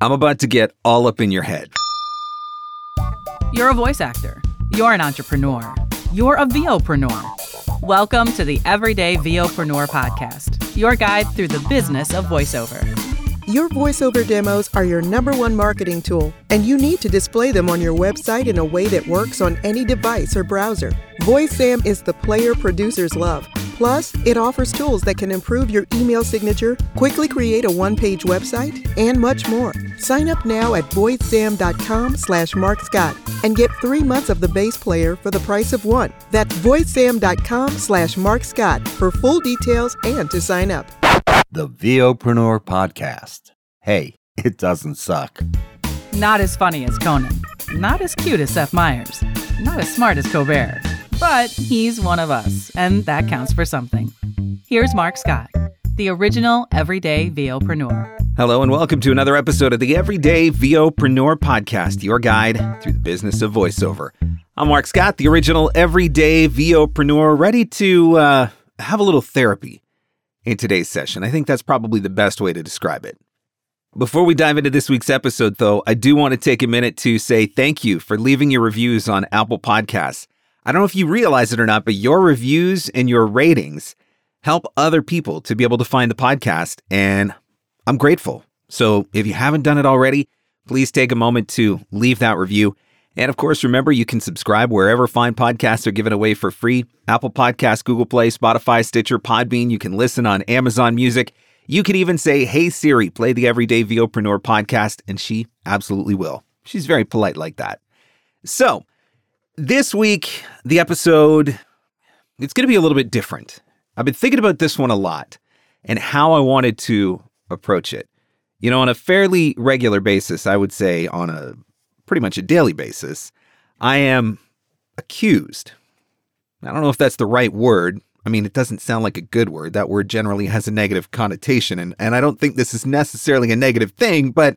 I'm about to get all up in your head. You're a voice actor. You're an entrepreneur. You're a VOpreneur. Welcome to the Everyday VOpreneur podcast, your guide through the business of voiceover. Your voiceover demos are your number one marketing tool, and you need to display them on your website in a way that works on any device or browser. VoiceZam is the player producers love. Plus, it offers tools that can improve your email signature, quickly create a one-page website, and much more. Sign up now at voicezam.com slash marcscott and get three months of the base player for the price of one. That's voicezam.com slash marcscott for full details and to sign up. The VOpreneur Podcast. Hey, it doesn't suck. Not as funny as Conan, not as cute as Seth Meyers, not as smart as Colbert, but he's one of us, and that counts for something. Here's Marc Scott, the original everyday VOpreneur. Hello, and welcome to another episode of the Everyday VOpreneur Podcast, your guide through the business of voiceover. I'm Marc Scott, the original everyday VOpreneur, ready to uh, have a little therapy in today's session. I think that's probably the best way to describe it. Before we dive into this week's episode, though, I do want to take a minute to say thank you for leaving your reviews on Apple Podcasts. I don't know if you realize it or not, but your reviews and your ratings help other people to be able to find the podcast, and I'm grateful. So if you haven't done it already, please take a moment to leave that review. And of course, remember you can subscribe wherever fine podcasts are given away for free Apple Podcasts, Google Play, Spotify, Stitcher, Podbean. You can listen on Amazon Music. You can even say, Hey Siri, play the Everyday VOpreneur podcast, and she absolutely will. She's very polite like that. So, this week, the episode, it's going to be a little bit different. I've been thinking about this one a lot and how I wanted to approach it. You know, on a fairly regular basis, I would say on a pretty much a daily basis, I am accused. I don't know if that's the right word. I mean, it doesn't sound like a good word. That word generally has a negative connotation, and, and I don't think this is necessarily a negative thing, but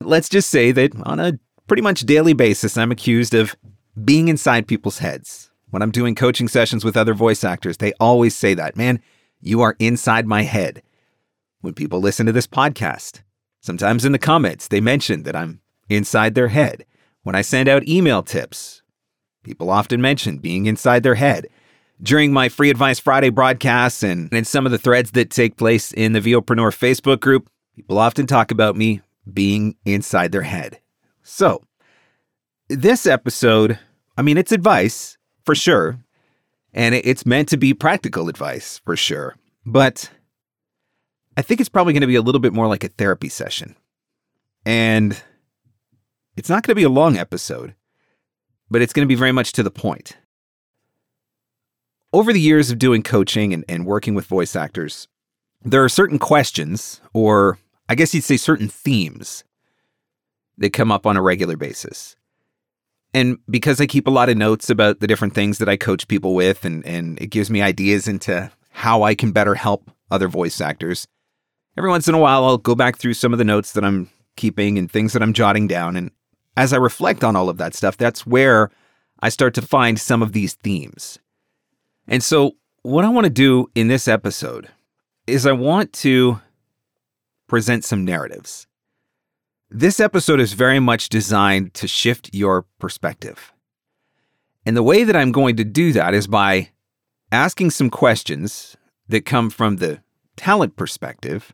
let's just say that on a pretty much daily basis, I'm accused of being inside people's heads. When I'm doing coaching sessions with other voice actors, they always say that, man, you are inside my head. When people listen to this podcast, sometimes in the comments, they mention that I'm inside their head. When I send out email tips, people often mention being inside their head. During my Free Advice Friday broadcasts and in some of the threads that take place in the VOpreneur Facebook group, people often talk about me being inside their head. So, this episode, I mean, it's advice for sure, and it's meant to be practical advice for sure, but I think it's probably going to be a little bit more like a therapy session. And it's not going to be a long episode, but it's going to be very much to the point. Over the years of doing coaching and, and working with voice actors, there are certain questions, or I guess you'd say certain themes, that come up on a regular basis. And because I keep a lot of notes about the different things that I coach people with, and, and it gives me ideas into how I can better help other voice actors, every once in a while I'll go back through some of the notes that I'm keeping and things that I'm jotting down. And as I reflect on all of that stuff, that's where I start to find some of these themes. And so, what I want to do in this episode is I want to present some narratives. This episode is very much designed to shift your perspective. And the way that I'm going to do that is by asking some questions that come from the talent perspective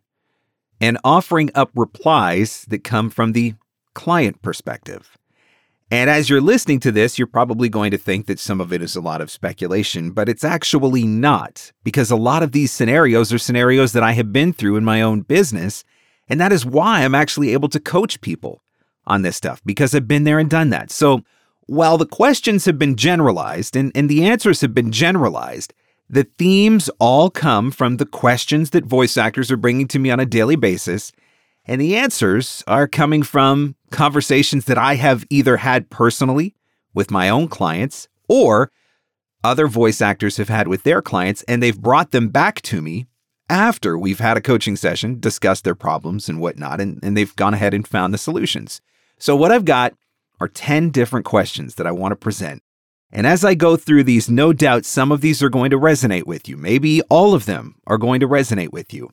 and offering up replies that come from the client perspective. And as you're listening to this, you're probably going to think that some of it is a lot of speculation, but it's actually not, because a lot of these scenarios are scenarios that I have been through in my own business. And that is why I'm actually able to coach people on this stuff, because I've been there and done that. So while the questions have been generalized and, and the answers have been generalized, the themes all come from the questions that voice actors are bringing to me on a daily basis and the answers are coming from conversations that I have either had personally with my own clients or other voice actors have had with their clients, and they've brought them back to me after we've had a coaching session, discussed their problems and whatnot, and, and they've gone ahead and found the solutions. So, what I've got are 10 different questions that I want to present. And as I go through these, no doubt some of these are going to resonate with you. Maybe all of them are going to resonate with you.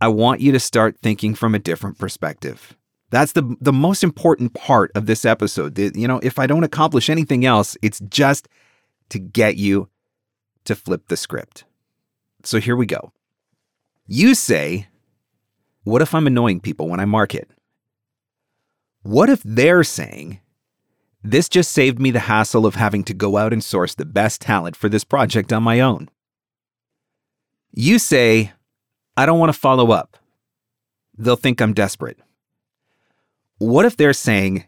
I want you to start thinking from a different perspective. That's the the most important part of this episode. You know, if I don't accomplish anything else, it's just to get you to flip the script. So here we go. You say, what if I'm annoying people when I market? What if they're saying, this just saved me the hassle of having to go out and source the best talent for this project on my own? You say, I don't want to follow up. They'll think I'm desperate. What if they're saying,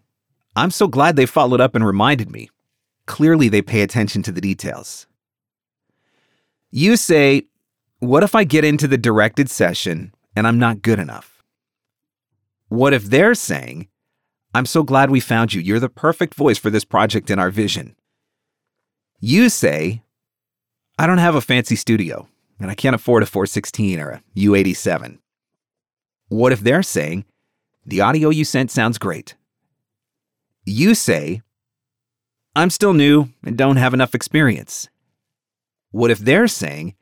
I'm so glad they followed up and reminded me? Clearly, they pay attention to the details. You say, What if I get into the directed session and I'm not good enough? What if they're saying, I'm so glad we found you. You're the perfect voice for this project and our vision. You say, I don't have a fancy studio and I can't afford a 416 or a U87. What if they're saying, the audio you sent sounds great? You say, I'm still new and don't have enough experience. What if they're saying,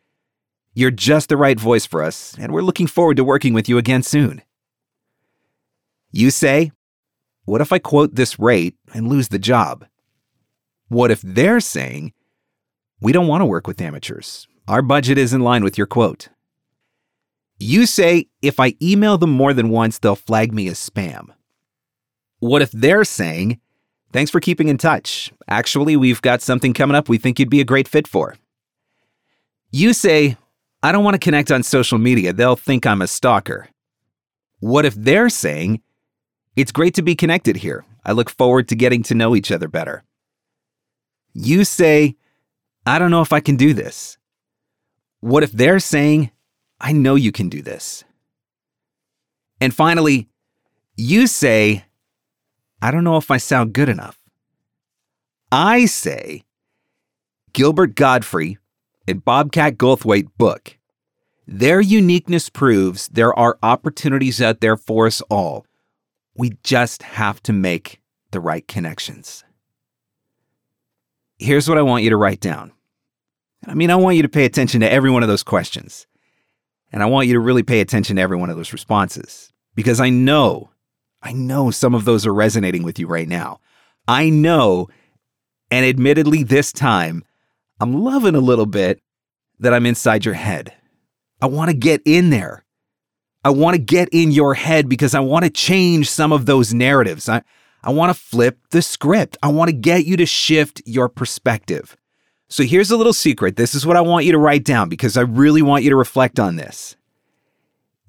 you're just the right voice for us and we're looking forward to working with you again soon? You say, what if I quote this rate and lose the job? What if they're saying, we don't want to work with amateurs. Our budget is in line with your quote. You say, if I email them more than once, they'll flag me as spam. What if they're saying, thanks for keeping in touch. Actually, we've got something coming up we think you'd be a great fit for. You say, I don't want to connect on social media. They'll think I'm a stalker. What if they're saying, it's great to be connected here. I look forward to getting to know each other better. You say, I don't know if I can do this. What if they're saying, I know you can do this? And finally, you say, I don't know if I sound good enough. I say, Gilbert Gottfried and Bobcat Goldthwait book. Their uniqueness proves there are opportunities out there for us all. We just have to make the right connections. Here's what I want you to write down. I mean, I want you to pay attention to every one of those questions. And I want you to really pay attention to every one of those responses because I know, I know some of those are resonating with you right now. I know, and admittedly, this time, I'm loving a little bit that I'm inside your head. I want to get in there. I want to get in your head because I want to change some of those narratives. I, I want to flip the script. I want to get you to shift your perspective. So here's a little secret. This is what I want you to write down because I really want you to reflect on this.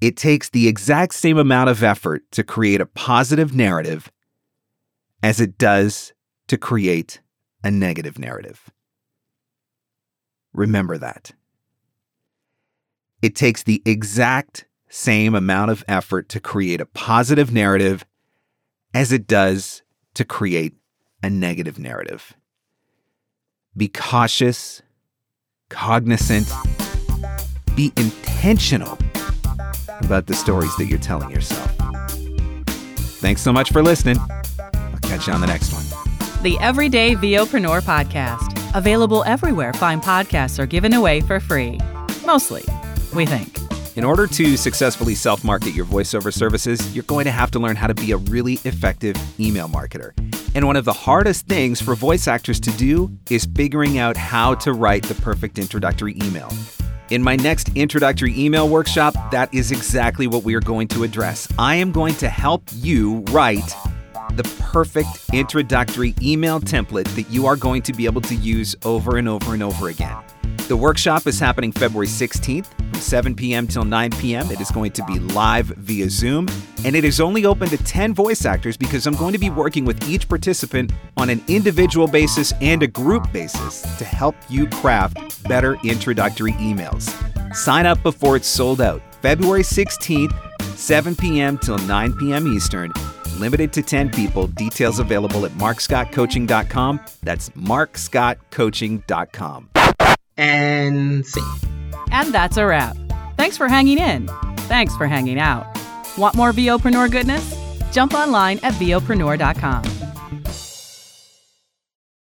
It takes the exact same amount of effort to create a positive narrative as it does to create a negative narrative. Remember that. It takes the exact same amount of effort to create a positive narrative as it does to create a negative narrative. Be cautious, cognizant, be intentional about the stories that you're telling yourself. Thanks so much for listening. I'll catch you on the next one. The Everyday VOpreneur Podcast. Available everywhere fine podcasts are given away for free. Mostly, we think. In order to successfully self market your voiceover services, you're going to have to learn how to be a really effective email marketer. And one of the hardest things for voice actors to do is figuring out how to write the perfect introductory email. In my next introductory email workshop, that is exactly what we are going to address. I am going to help you write the perfect introductory email template that you are going to be able to use over and over and over again. The workshop is happening February 16th from 7 p.m. till 9 p.m. It is going to be live via Zoom, and it is only open to 10 voice actors because I'm going to be working with each participant on an individual basis and a group basis to help you craft better introductory emails. Sign up before it's sold out. February 16th, 7 p.m. till 9 p.m. Eastern. Limited to 10 people. Details available at marcscottcoaching.com. That's marcscottcoaching.com. and scene. And that's a wrap. Thanks for hanging in. Thanks for hanging out. Want more VOpreneur goodness? Jump online at VOpreneur.com.